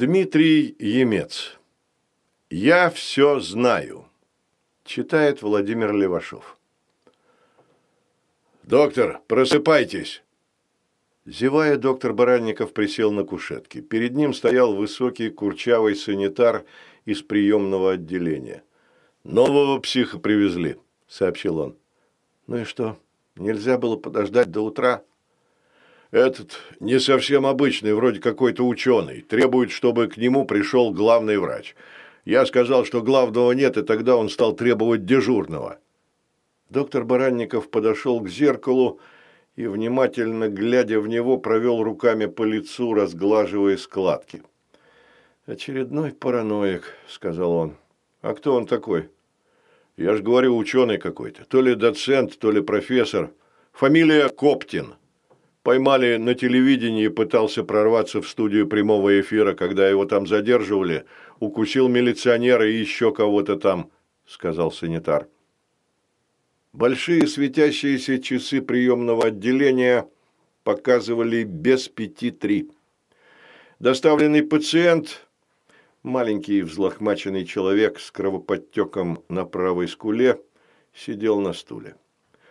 Дмитрий Емец. «Я все знаю», – читает Владимир Левашов. «Доктор, просыпайтесь!» Зевая, доктор Баранников присел на кушетке. Перед ним стоял высокий курчавый санитар из приемного отделения. «Нового психа привезли», – сообщил он. «Ну и что, нельзя было подождать до утра?» Этот не совсем обычный, вроде какой-то ученый. Требует, чтобы к нему пришел главный врач. Я сказал, что главного нет, и тогда он стал требовать дежурного. Доктор Баранников подошел к зеркалу и, внимательно глядя в него, провел руками по лицу, разглаживая складки. «Очередной параноик», — сказал он. «А кто он такой?» «Я же говорю, ученый какой-то. То ли доцент, то ли профессор. Фамилия Коптин». Поймали на телевидении пытался прорваться в студию прямого эфира, когда его там задерживали. Укусил милиционера и еще кого-то там, сказал санитар. Большие светящиеся часы приемного отделения показывали без пяти три. Доставленный пациент, маленький взлохмаченный человек с кровоподтеком на правой скуле, сидел на стуле.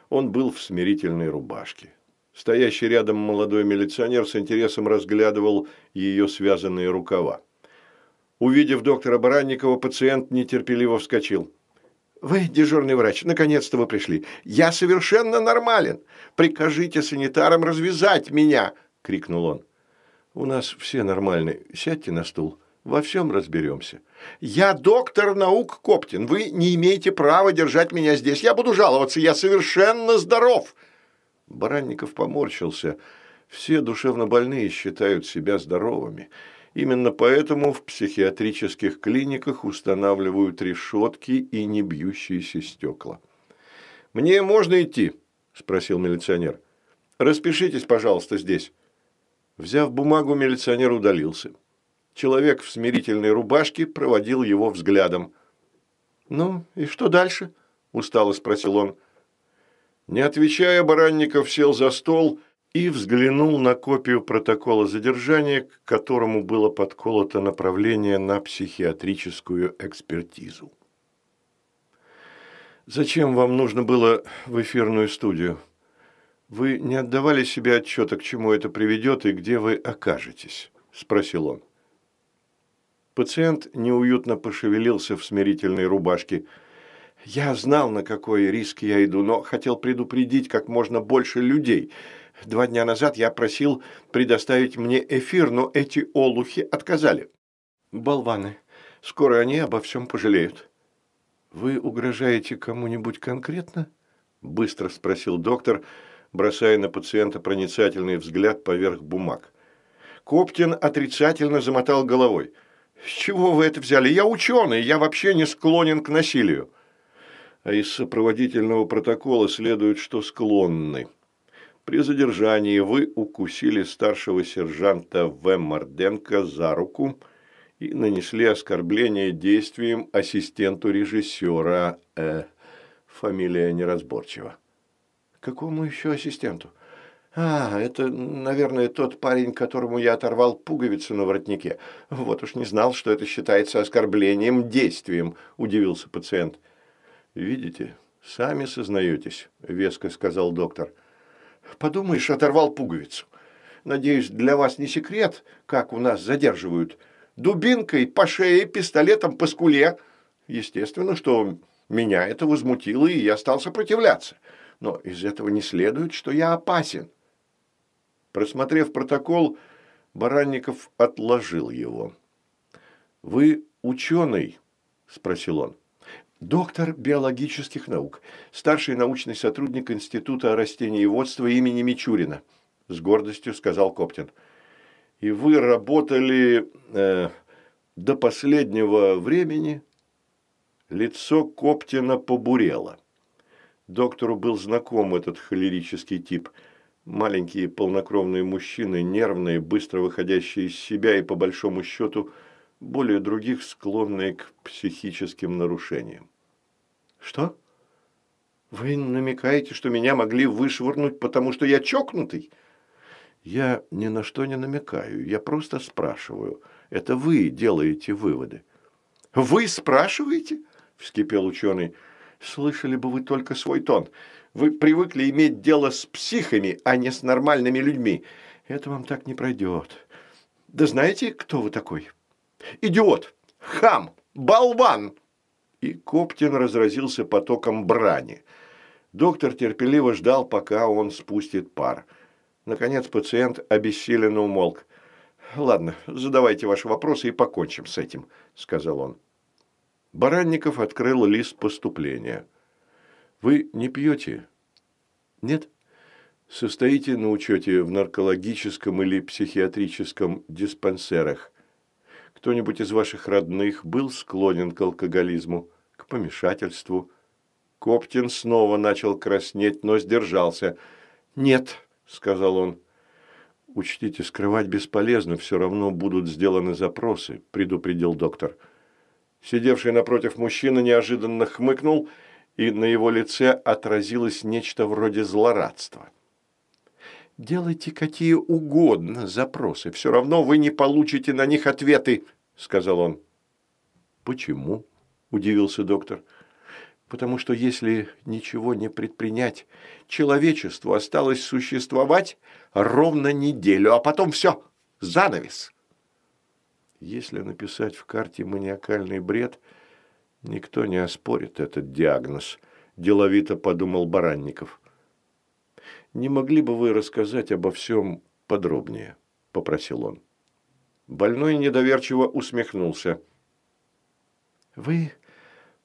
Он был в смирительной рубашке. Стоящий рядом молодой милиционер с интересом разглядывал ее связанные рукава. Увидев доктора Баранникова, пациент нетерпеливо вскочил. «Вы дежурный врач, наконец-то вы пришли. Я совершенно нормален. Прикажите санитарам развязать меня!» – крикнул он. «У нас все нормальные. Сядьте на стул. Во всем разберемся». «Я доктор наук Коптин. Вы не имеете права держать меня здесь. Я буду жаловаться. Я совершенно здоров!» Баранников поморщился. Все душевнобольные считают себя здоровыми. Именно поэтому в психиатрических клиниках устанавливают решетки и не бьющиеся стекла. «Мне можно идти?» – спросил милиционер. «Распишитесь, пожалуйста, здесь». Взяв бумагу, милиционер удалился. Человек в смирительной рубашке проводил его взглядом. «Ну, и что дальше?» – устало спросил он. Не отвечая, Баранников сел за стол и взглянул на копию протокола задержания, к которому было подколото направление на психиатрическую экспертизу. «Зачем вам нужно было в эфирную студию? Вы не отдавали себе отчета, к чему это приведет и где вы окажетесь?» – спросил он. Пациент неуютно пошевелился в смирительной рубашке – я знал, на какой риск я иду, но хотел предупредить как можно больше людей. Два дня назад я просил предоставить мне эфир, но эти олухи отказали. Болваны. Скоро они обо всем пожалеют. Вы угрожаете кому-нибудь конкретно? Быстро спросил доктор, бросая на пациента проницательный взгляд поверх бумаг. Коптин отрицательно замотал головой. «С чего вы это взяли? Я ученый, я вообще не склонен к насилию» а из сопроводительного протокола следует, что склонны. При задержании вы укусили старшего сержанта В. Морденко за руку и нанесли оскорбление действием ассистенту режиссера. Э, фамилия неразборчива. Какому еще ассистенту? А, это, наверное, тот парень, которому я оторвал пуговицу на воротнике. Вот уж не знал, что это считается оскорблением действием, удивился пациент. «Видите, сами сознаетесь», – веско сказал доктор. «Подумаешь, оторвал пуговицу. Надеюсь, для вас не секрет, как у нас задерживают. Дубинкой по шее, пистолетом по скуле. Естественно, что меня это возмутило, и я стал сопротивляться. Но из этого не следует, что я опасен». Просмотрев протокол, Баранников отложил его. «Вы ученый?» – спросил он. Доктор биологических наук, старший научный сотрудник Института растениеводства имени Мичурина, с гордостью сказал Коптин. И вы работали э, до последнего времени? Лицо Коптина побурело. Доктору был знаком этот холерический тип. Маленькие полнокровные мужчины, нервные, быстро выходящие из себя и, по большому счету, более других склонные к психическим нарушениям. «Что? Вы намекаете, что меня могли вышвырнуть, потому что я чокнутый?» «Я ни на что не намекаю, я просто спрашиваю, Это вы делаете выводы. «Вы спрашиваете?» – вскипел ученый. «Слышали бы вы только свой тон. Вы привыкли иметь дело с психами, а не с нормальными людьми. Это вам так не пройдет. Да знаете, кто вы такой? Идиот, хам, болван!» И Коптин разразился потоком брани. Доктор терпеливо ждал, пока он спустит пар. Наконец пациент обессиленно умолк. «Ладно, задавайте ваши вопросы и покончим с этим», – сказал он. Баранников открыл лист поступления. «Вы не пьете?» «Нет?» «Состоите на учете в наркологическом или психиатрическом диспансерах. Кто-нибудь из ваших родных был склонен к алкоголизму, к помешательству?» Коптин снова начал краснеть, но сдержался. «Нет», – сказал он. «Учтите, скрывать бесполезно, все равно будут сделаны запросы», – предупредил доктор. Сидевший напротив мужчина неожиданно хмыкнул, и на его лице отразилось нечто вроде злорадства. «Делайте какие угодно запросы, все равно вы не получите на них ответы», – сказал он. «Почему?» – удивился доктор. – потому что если ничего не предпринять, человечеству осталось существовать ровно неделю, а потом все, занавес. Если написать в карте маниакальный бред, никто не оспорит этот диагноз, деловито подумал Баранников. Не могли бы вы рассказать обо всем подробнее, попросил он. Больной недоверчиво усмехнулся. Вы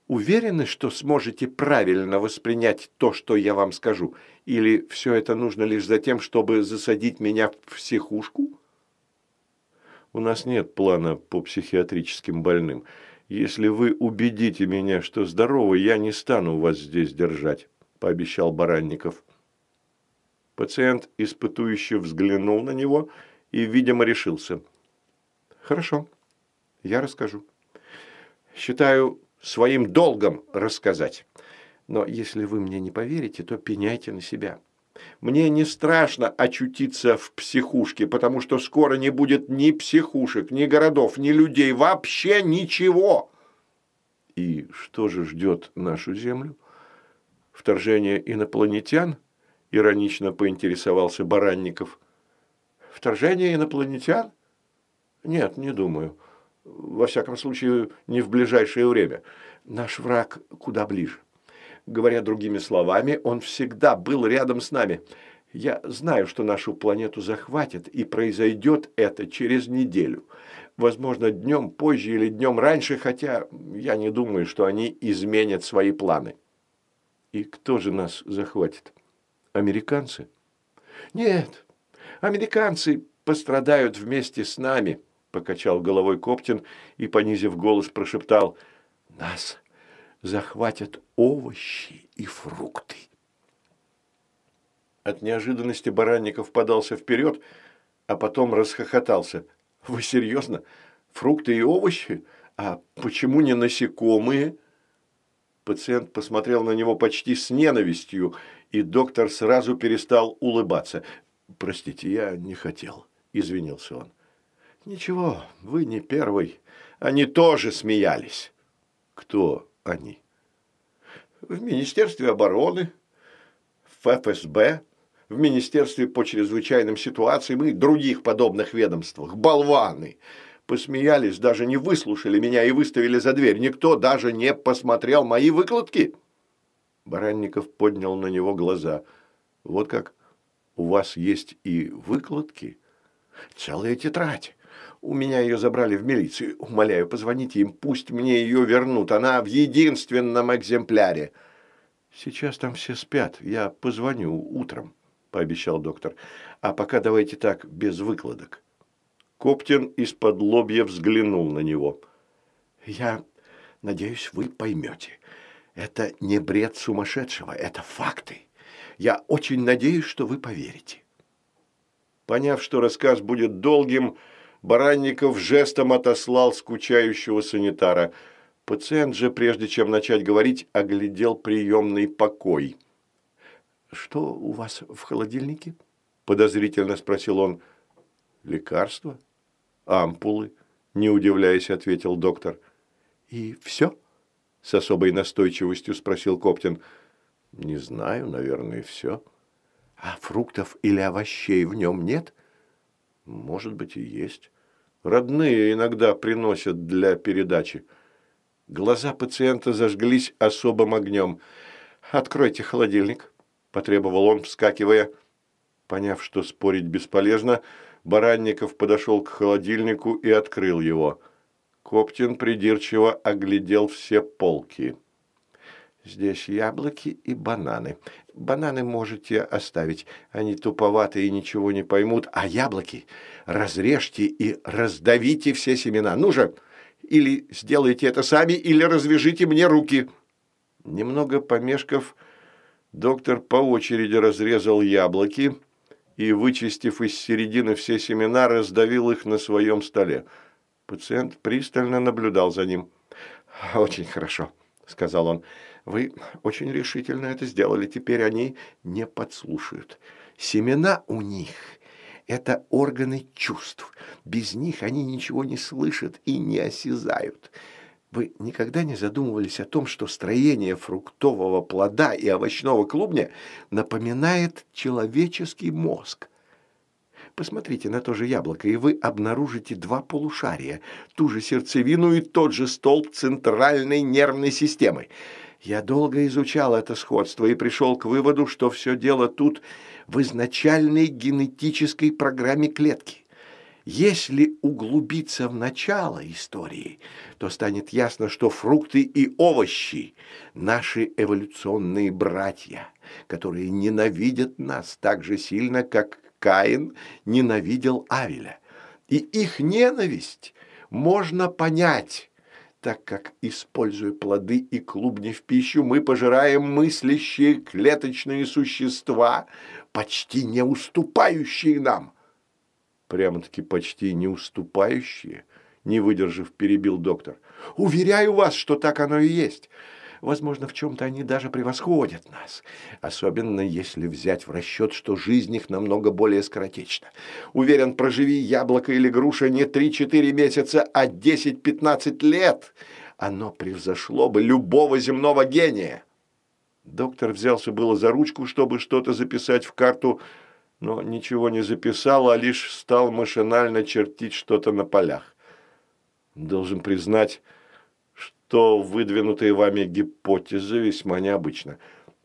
уверены, что сможете правильно воспринять то, что я вам скажу? Или все это нужно лишь за тем, чтобы засадить меня в психушку? У нас нет плана по психиатрическим больным. Если вы убедите меня, что здоровы, я не стану вас здесь держать, пообещал Баранников. Пациент испытующе взглянул на него и, видимо, решился. Хорошо, я расскажу. Считаю, своим долгом рассказать. Но если вы мне не поверите, то пеняйте на себя. Мне не страшно очутиться в психушке, потому что скоро не будет ни психушек, ни городов, ни людей, вообще ничего. И что же ждет нашу Землю? Вторжение инопланетян? Иронично поинтересовался Баранников. Вторжение инопланетян? Нет, не думаю. Во всяком случае, не в ближайшее время. Наш враг куда ближе. Говоря другими словами, он всегда был рядом с нами. Я знаю, что нашу планету захватят, и произойдет это через неделю. Возможно, днем позже или днем раньше, хотя я не думаю, что они изменят свои планы. И кто же нас захватит? Американцы? Нет, американцы пострадают вместе с нами – покачал головой Коптин и, понизив голос, прошептал «Нас захватят овощи и фрукты». От неожиданности Баранников подался вперед, а потом расхохотался. «Вы серьезно? Фрукты и овощи? А почему не насекомые?» Пациент посмотрел на него почти с ненавистью, и доктор сразу перестал улыбаться. «Простите, я не хотел», – извинился он. «Ничего, вы не первый. Они тоже смеялись». «Кто они?» «В Министерстве обороны, в ФСБ, в Министерстве по чрезвычайным ситуациям и других подобных ведомствах. Болваны!» Посмеялись, даже не выслушали меня и выставили за дверь. Никто даже не посмотрел мои выкладки. Баранников поднял на него глаза. «Вот как? У вас есть и выкладки?» «Целая тетрадь. У меня ее забрали в милицию. Умоляю, позвоните им, пусть мне ее вернут. Она в единственном экземпляре. Сейчас там все спят. Я позвоню утром, пообещал доктор. А пока давайте так, без выкладок. Коптин из-под лобья взглянул на него. Я надеюсь, вы поймете. Это не бред сумасшедшего, это факты. Я очень надеюсь, что вы поверите. Поняв, что рассказ будет долгим, Баранников жестом отослал скучающего санитара. Пациент же, прежде чем начать говорить, оглядел приемный покой. «Что у вас в холодильнике?» – подозрительно спросил он. «Лекарства? Ампулы?» – не удивляясь, ответил доктор. «И все?» – с особой настойчивостью спросил Коптин. «Не знаю, наверное, все». «А фруктов или овощей в нем нет?» «Может быть, и есть. Родные иногда приносят для передачи». Глаза пациента зажглись особым огнем. «Откройте холодильник», – потребовал он, вскакивая. Поняв, что спорить бесполезно, Баранников подошел к холодильнику и открыл его. Коптин придирчиво оглядел все полки. «Здесь яблоки и бананы. Бананы можете оставить. Они туповатые и ничего не поймут. А яблоки разрежьте и раздавите все семена. Ну же, или сделайте это сами, или развяжите мне руки». Немного помешков, доктор по очереди разрезал яблоки, и, вычистив из середины все семена, раздавил их на своем столе. Пациент пристально наблюдал за ним. «Очень хорошо», — сказал он. «Вы очень решительно это сделали. Теперь они не подслушают. Семена у них — это органы чувств. Без них они ничего не слышат и не осязают. Вы никогда не задумывались о том, что строение фруктового плода и овощного клубня напоминает человеческий мозг? Посмотрите на то же яблоко, и вы обнаружите два полушария, ту же сердцевину и тот же столб центральной нервной системы. Я долго изучал это сходство и пришел к выводу, что все дело тут в изначальной генетической программе клетки. Если углубиться в начало истории, то станет ясно, что фрукты и овощи – наши эволюционные братья, которые ненавидят нас так же сильно, как Каин ненавидел Авеля. И их ненависть можно понять, так как, используя плоды и клубни в пищу, мы пожираем мыслящие клеточные существа, почти не уступающие нам – прямо-таки почти не уступающие, не выдержав, перебил доктор. Уверяю вас, что так оно и есть. Возможно, в чем-то они даже превосходят нас, особенно если взять в расчет, что жизнь их намного более скоротечна. Уверен, проживи яблоко или груша не 3-4 месяца, а 10-15 лет, оно превзошло бы любого земного гения. Доктор взялся было за ручку, чтобы что-то записать в карту, но ничего не записал, а лишь стал машинально чертить что-то на полях. Должен признать, что выдвинутые вами гипотезы весьма необычны.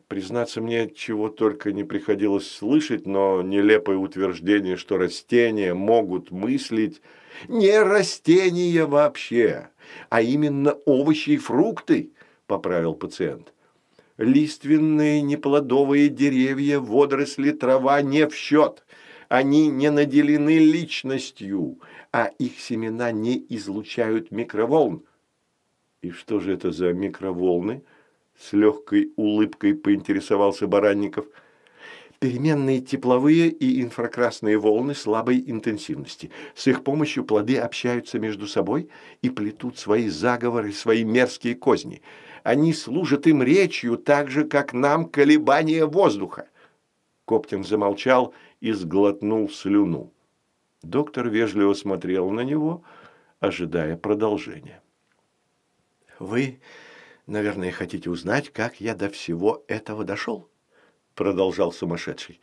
Признаться мне, чего только не приходилось слышать, но нелепое утверждение, что растения могут мыслить, не растения вообще, а именно овощи и фрукты, поправил пациент лиственные неплодовые деревья, водоросли, трава не в счет. Они не наделены личностью, а их семена не излучают микроволн. И что же это за микроволны? С легкой улыбкой поинтересовался Баранников. Переменные тепловые и инфракрасные волны слабой интенсивности. С их помощью плоды общаются между собой и плетут свои заговоры, свои мерзкие козни – они служат им речью так же, как нам колебания воздуха. Коптин замолчал и сглотнул слюну. Доктор вежливо смотрел на него, ожидая продолжения. «Вы, наверное, хотите узнать, как я до всего этого дошел?» Продолжал сумасшедший.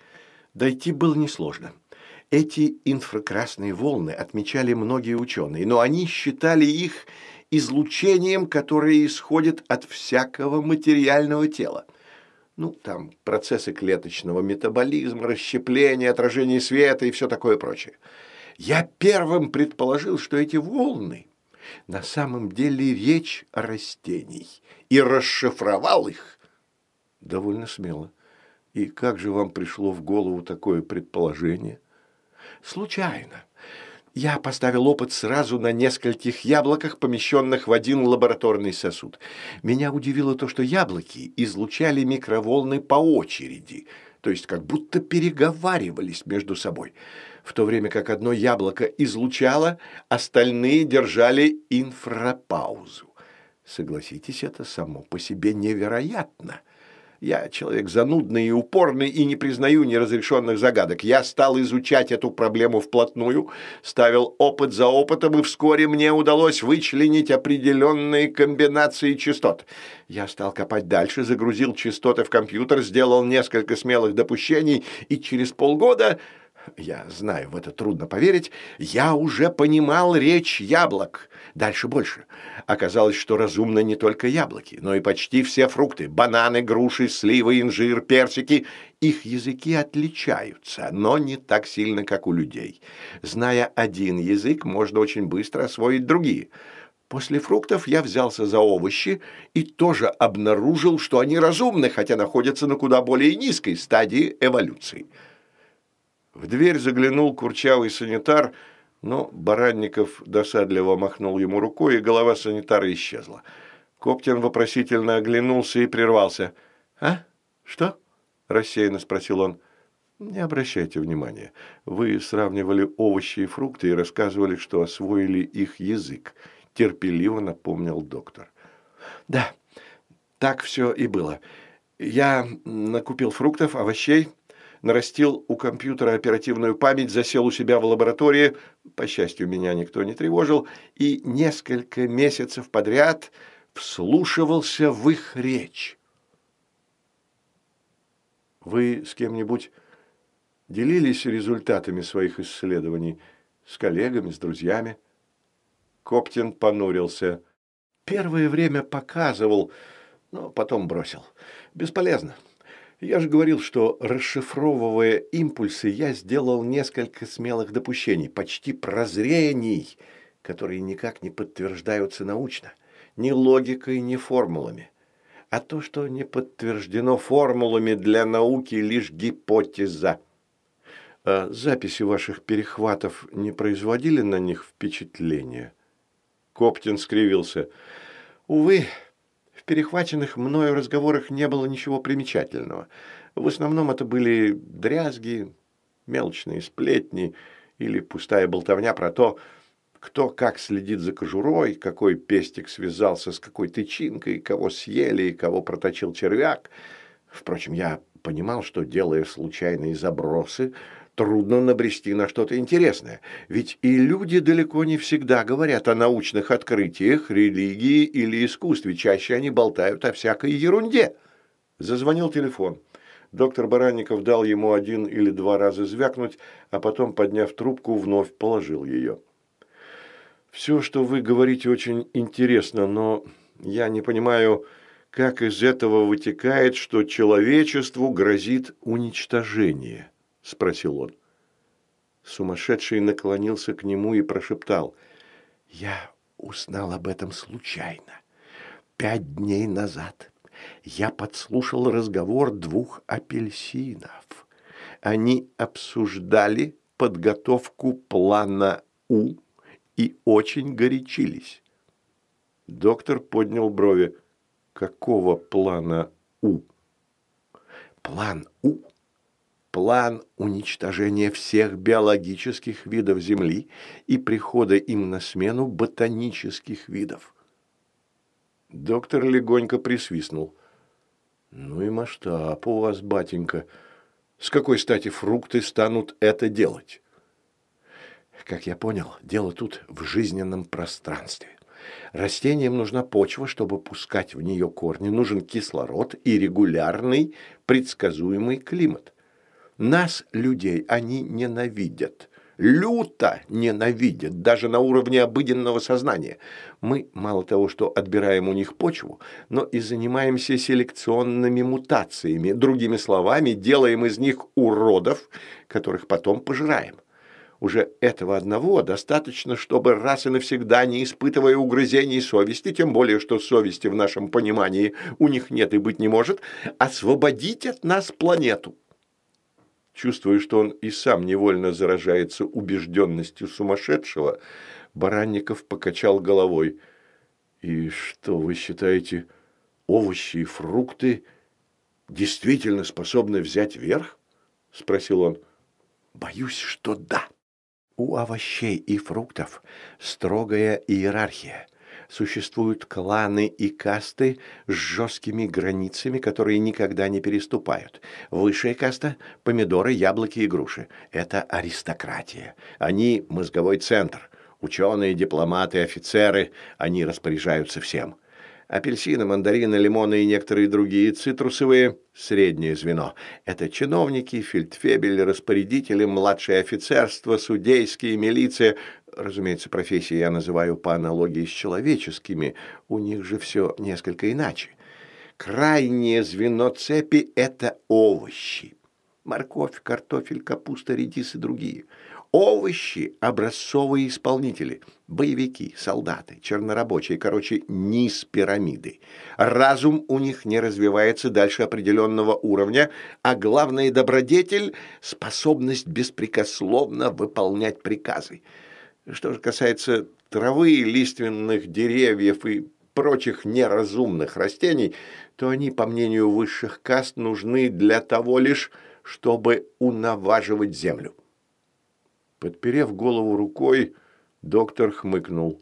«Дойти было несложно. Эти инфракрасные волны отмечали многие ученые, но они считали их излучением, которое исходит от всякого материального тела. Ну, там процессы клеточного метаболизма, расщепления, отражение света и все такое прочее. Я первым предположил, что эти волны на самом деле речь о растений, и расшифровал их. Довольно смело. И как же вам пришло в голову такое предположение? Случайно. Я поставил опыт сразу на нескольких яблоках, помещенных в один лабораторный сосуд. Меня удивило то, что яблоки излучали микроволны по очереди, то есть как будто переговаривались между собой. В то время как одно яблоко излучало, остальные держали инфрапаузу. Согласитесь, это само по себе невероятно. Я человек занудный и упорный и не признаю неразрешенных загадок. Я стал изучать эту проблему вплотную, ставил опыт за опытом, и вскоре мне удалось вычленить определенные комбинации частот. Я стал копать дальше, загрузил частоты в компьютер, сделал несколько смелых допущений, и через полгода я знаю, в это трудно поверить, я уже понимал речь яблок. Дальше больше. Оказалось, что разумно не только яблоки, но и почти все фрукты. Бананы, груши, сливы, инжир, персики. Их языки отличаются, но не так сильно, как у людей. Зная один язык, можно очень быстро освоить другие. После фруктов я взялся за овощи и тоже обнаружил, что они разумны, хотя находятся на куда более низкой стадии эволюции. В дверь заглянул курчавый санитар, но Баранников досадливо махнул ему рукой, и голова санитара исчезла. Коптин вопросительно оглянулся и прервался. «А? Что?» – рассеянно спросил он. «Не обращайте внимания. Вы сравнивали овощи и фрукты и рассказывали, что освоили их язык», – терпеливо напомнил доктор. «Да, так все и было. Я накупил фруктов, овощей, нарастил у компьютера оперативную память, засел у себя в лаборатории, по счастью, меня никто не тревожил, и несколько месяцев подряд вслушивался в их речь. Вы с кем-нибудь делились результатами своих исследований? С коллегами, с друзьями? Коптин понурился. Первое время показывал, но потом бросил. Бесполезно. Я же говорил, что, расшифровывая импульсы, я сделал несколько смелых допущений, почти прозрений, которые никак не подтверждаются научно, ни логикой, ни формулами. А то, что не подтверждено формулами для науки, лишь гипотеза. А записи ваших перехватов не производили на них впечатления? Коптин скривился. Увы, перехваченных мною разговорах не было ничего примечательного. В основном это были дрязги, мелочные сплетни или пустая болтовня про то, кто как следит за кожурой, какой пестик связался с какой тычинкой, кого съели, кого проточил червяк. Впрочем, я понимал, что, делая случайные забросы, трудно набрести на что-то интересное, ведь и люди далеко не всегда говорят о научных открытиях, религии или искусстве, чаще они болтают о всякой ерунде. Зазвонил телефон. Доктор Баранников дал ему один или два раза звякнуть, а потом, подняв трубку, вновь положил ее. «Все, что вы говорите, очень интересно, но я не понимаю, как из этого вытекает, что человечеству грозит уничтожение» спросил он. Сумасшедший наклонился к нему и прошептал. «Я узнал об этом случайно. Пять дней назад я подслушал разговор двух апельсинов. Они обсуждали подготовку плана У и очень горячились». Доктор поднял брови. «Какого плана У?» «План У план уничтожения всех биологических видов Земли и прихода им на смену ботанических видов. Доктор легонько присвистнул. «Ну и масштаб у вас, батенька. С какой стати фрукты станут это делать?» «Как я понял, дело тут в жизненном пространстве. Растениям нужна почва, чтобы пускать в нее корни, нужен кислород и регулярный, предсказуемый климат. Нас, людей, они ненавидят. Люто ненавидят, даже на уровне обыденного сознания. Мы мало того, что отбираем у них почву, но и занимаемся селекционными мутациями. Другими словами, делаем из них уродов, которых потом пожираем. Уже этого одного достаточно, чтобы раз и навсегда, не испытывая угрызений совести, тем более, что совести в нашем понимании у них нет и быть не может, освободить от нас планету. Чувствуя, что он и сам невольно заражается убежденностью сумасшедшего, Баранников покачал головой. «И что, вы считаете, овощи и фрукты действительно способны взять верх?» – спросил он. «Боюсь, что да. У овощей и фруктов строгая иерархия. Существуют кланы и касты с жесткими границами, которые никогда не переступают. Высшая каста – помидоры, яблоки и груши. Это аристократия. Они – мозговой центр. Ученые, дипломаты, офицеры – они распоряжаются всем. Апельсины, мандарины, лимоны и некоторые другие цитрусовые – среднее звено. Это чиновники, фельдфебель, распорядители, младшее офицерство, судейские, милиция. Разумеется, профессии я называю по аналогии с человеческими. У них же все несколько иначе. Крайнее звено цепи – это овощи. Морковь, картофель, капуста, редис и другие – Овощи – образцовые исполнители, боевики, солдаты, чернорабочие, короче, низ пирамиды. Разум у них не развивается дальше определенного уровня, а главный добродетель – способность беспрекословно выполнять приказы. Что же касается травы, лиственных деревьев и прочих неразумных растений, то они, по мнению высших каст, нужны для того лишь, чтобы унаваживать землю. Подперев голову рукой, доктор хмыкнул.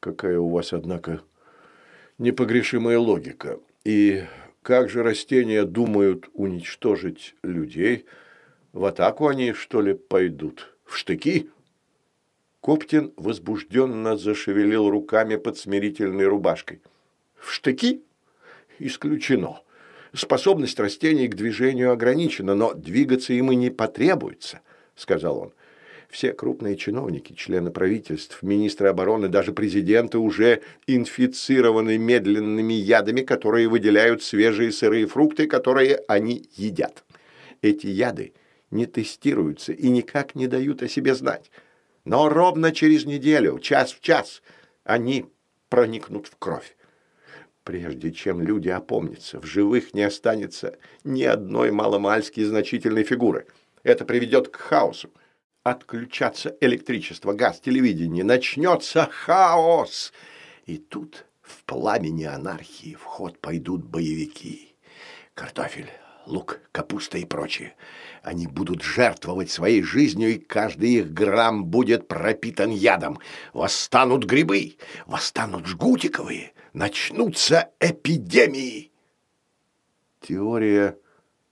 «Какая у вас, однако, непогрешимая логика. И как же растения думают уничтожить людей? В атаку они, что ли, пойдут? В штыки?» Коптин возбужденно зашевелил руками под смирительной рубашкой. «В штыки? Исключено. Способность растений к движению ограничена, но двигаться им и не потребуется». – сказал он. Все крупные чиновники, члены правительств, министры обороны, даже президенты уже инфицированы медленными ядами, которые выделяют свежие сырые фрукты, которые они едят. Эти яды не тестируются и никак не дают о себе знать. Но ровно через неделю, час в час, они проникнут в кровь. Прежде чем люди опомнятся, в живых не останется ни одной маломальски значительной фигуры – это приведет к хаосу. Отключаться электричество, газ, телевидение. Начнется хаос. И тут в пламени анархии в ход пойдут боевики. Картофель, лук, капуста и прочее. Они будут жертвовать своей жизнью, и каждый их грамм будет пропитан ядом. Восстанут грибы, восстанут жгутиковые, начнутся эпидемии. Теория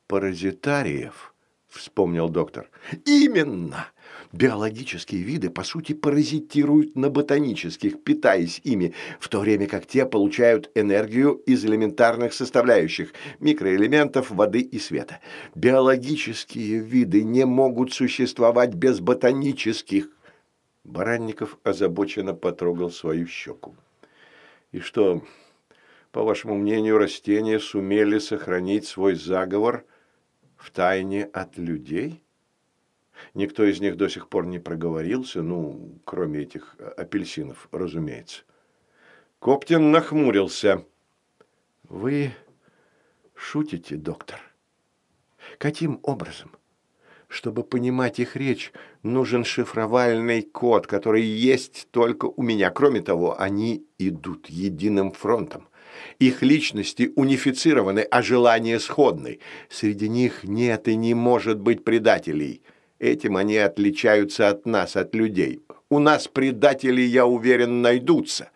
паразитариев – вспомнил доктор. Именно! Биологические виды, по сути, паразитируют на ботанических, питаясь ими, в то время как те получают энергию из элементарных составляющих – микроэлементов, воды и света. Биологические виды не могут существовать без ботанических. Баранников озабоченно потрогал свою щеку. И что, по вашему мнению, растения сумели сохранить свой заговор – в тайне от людей? Никто из них до сих пор не проговорился, ну, кроме этих апельсинов, разумеется. Коптин нахмурился. «Вы шутите, доктор? Каким образом? Чтобы понимать их речь, нужен шифровальный код, который есть только у меня. Кроме того, они идут единым фронтом. Их личности унифицированы, а желания сходны. Среди них нет и не может быть предателей. Этим они отличаются от нас, от людей. У нас предатели, я уверен, найдутся.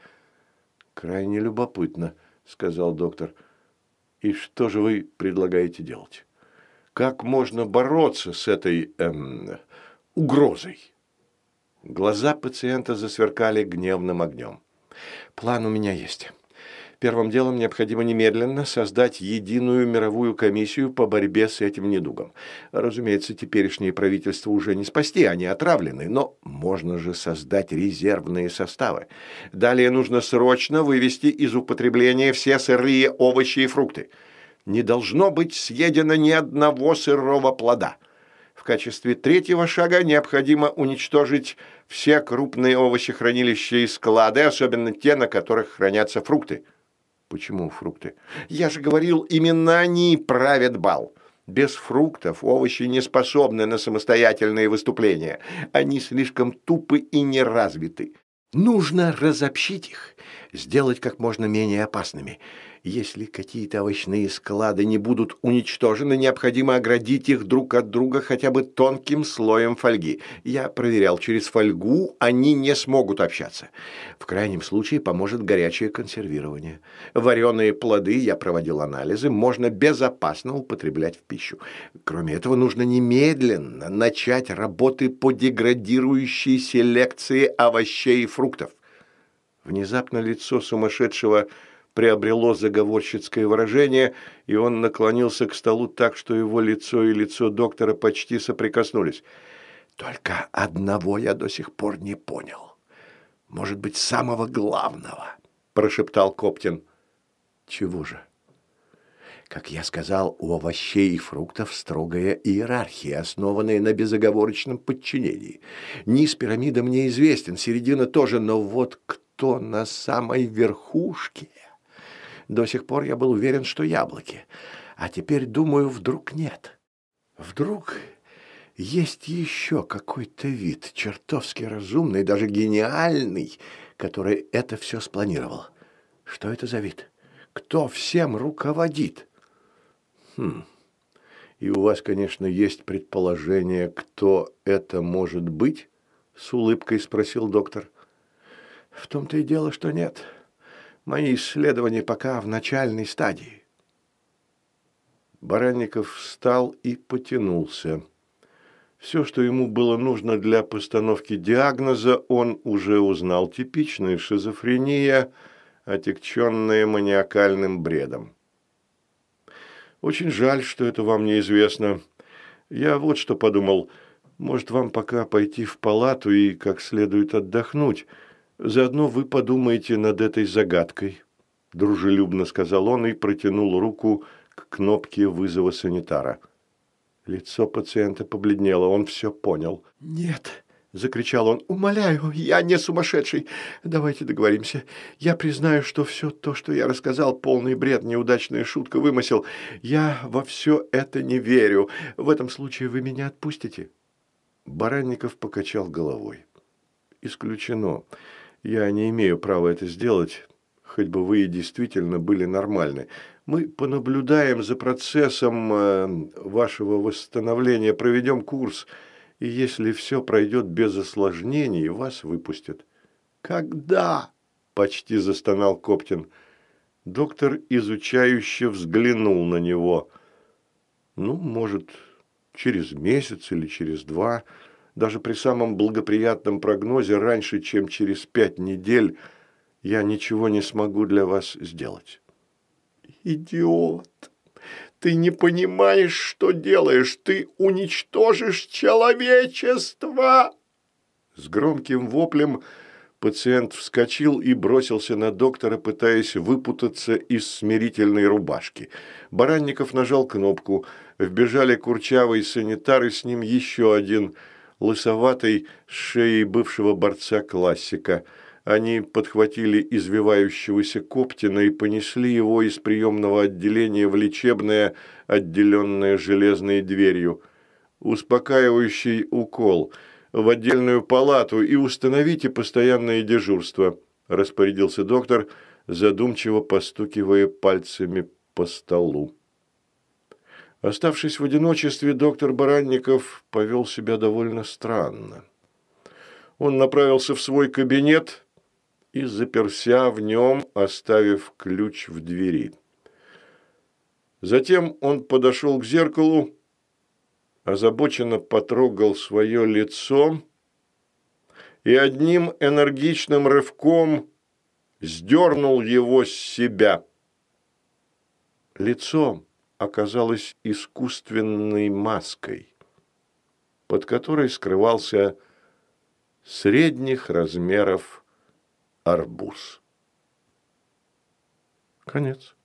Крайне любопытно, сказал доктор. И что же вы предлагаете делать? Как можно бороться с этой эм, угрозой? Глаза пациента засверкали гневным огнем. План у меня есть. Первым делом необходимо немедленно создать единую мировую комиссию по борьбе с этим недугом. Разумеется, теперешнее правительство уже не спасти, они отравлены, но можно же создать резервные составы. Далее нужно срочно вывести из употребления все сырые овощи и фрукты. Не должно быть съедено ни одного сырого плода. В качестве третьего шага необходимо уничтожить все крупные овощехранилища и склады, особенно те, на которых хранятся фрукты. Почему фрукты? Я же говорил, именно они правят бал. Без фруктов овощи не способны на самостоятельные выступления. Они слишком тупы и неразвиты. Нужно разобщить их сделать как можно менее опасными. Если какие-то овощные склады не будут уничтожены, необходимо оградить их друг от друга хотя бы тонким слоем фольги. Я проверял, через фольгу они не смогут общаться. В крайнем случае поможет горячее консервирование. Вареные плоды, я проводил анализы, можно безопасно употреблять в пищу. Кроме этого, нужно немедленно начать работы по деградирующей селекции овощей и фруктов. Внезапно лицо сумасшедшего приобрело заговорщицкое выражение, и он наклонился к столу так, что его лицо и лицо доктора почти соприкоснулись. «Только одного я до сих пор не понял. Может быть, самого главного», – прошептал Коптин. «Чего же?» Как я сказал, у овощей и фруктов строгая иерархия, основанная на безоговорочном подчинении. Низ пирамиды мне известен, середина тоже, но вот кто на самой верхушке? До сих пор я был уверен, что яблоки. А теперь, думаю, вдруг нет. Вдруг есть еще какой-то вид, чертовски разумный, даже гениальный, который это все спланировал. Что это за вид? Кто всем руководит? Хм. И у вас, конечно, есть предположение, кто это может быть? С улыбкой спросил доктор. В том-то и дело, что нет. Мои исследования пока в начальной стадии. Баранников встал и потянулся. Все, что ему было нужно для постановки диагноза, он уже узнал. Типичная шизофрения, отягченная маниакальным бредом. Очень жаль, что это вам неизвестно. Я вот что подумал. Может, вам пока пойти в палату и как следует отдохнуть – Заодно вы подумаете над этой загадкой, дружелюбно сказал он и протянул руку к кнопке вызова санитара. Лицо пациента побледнело, он все понял. «Нет!» – закричал он. «Умоляю, я не сумасшедший. Давайте договоримся. Я признаю, что все то, что я рассказал, полный бред, неудачная шутка, вымысел. Я во все это не верю. В этом случае вы меня отпустите?» Баранников покачал головой. «Исключено. Я не имею права это сделать, хоть бы вы и действительно были нормальны. Мы понаблюдаем за процессом э, вашего восстановления, проведем курс, и если все пройдет без осложнений, вас выпустят». «Когда?» – почти застонал Коптин. Доктор изучающе взглянул на него. «Ну, может, через месяц или через два» даже при самом благоприятном прогнозе раньше, чем через пять недель, я ничего не смогу для вас сделать». «Идиот! Ты не понимаешь, что делаешь! Ты уничтожишь человечество!» С громким воплем пациент вскочил и бросился на доктора, пытаясь выпутаться из смирительной рубашки. Баранников нажал кнопку. Вбежали курчавый санитар и с ним еще один – лысоватой шеей бывшего борца-классика. Они подхватили извивающегося Коптина и понесли его из приемного отделения в лечебное, отделенное железной дверью. Успокаивающий укол в отдельную палату и установите постоянное дежурство, распорядился доктор, задумчиво постукивая пальцами по столу. Оставшись в одиночестве, доктор Баранников повел себя довольно странно. Он направился в свой кабинет и заперся в нем, оставив ключ в двери. Затем он подошел к зеркалу, озабоченно потрогал свое лицо и одним энергичным рывком сдернул его с себя. Лицом оказалась искусственной маской, под которой скрывался средних размеров арбуз. Конец.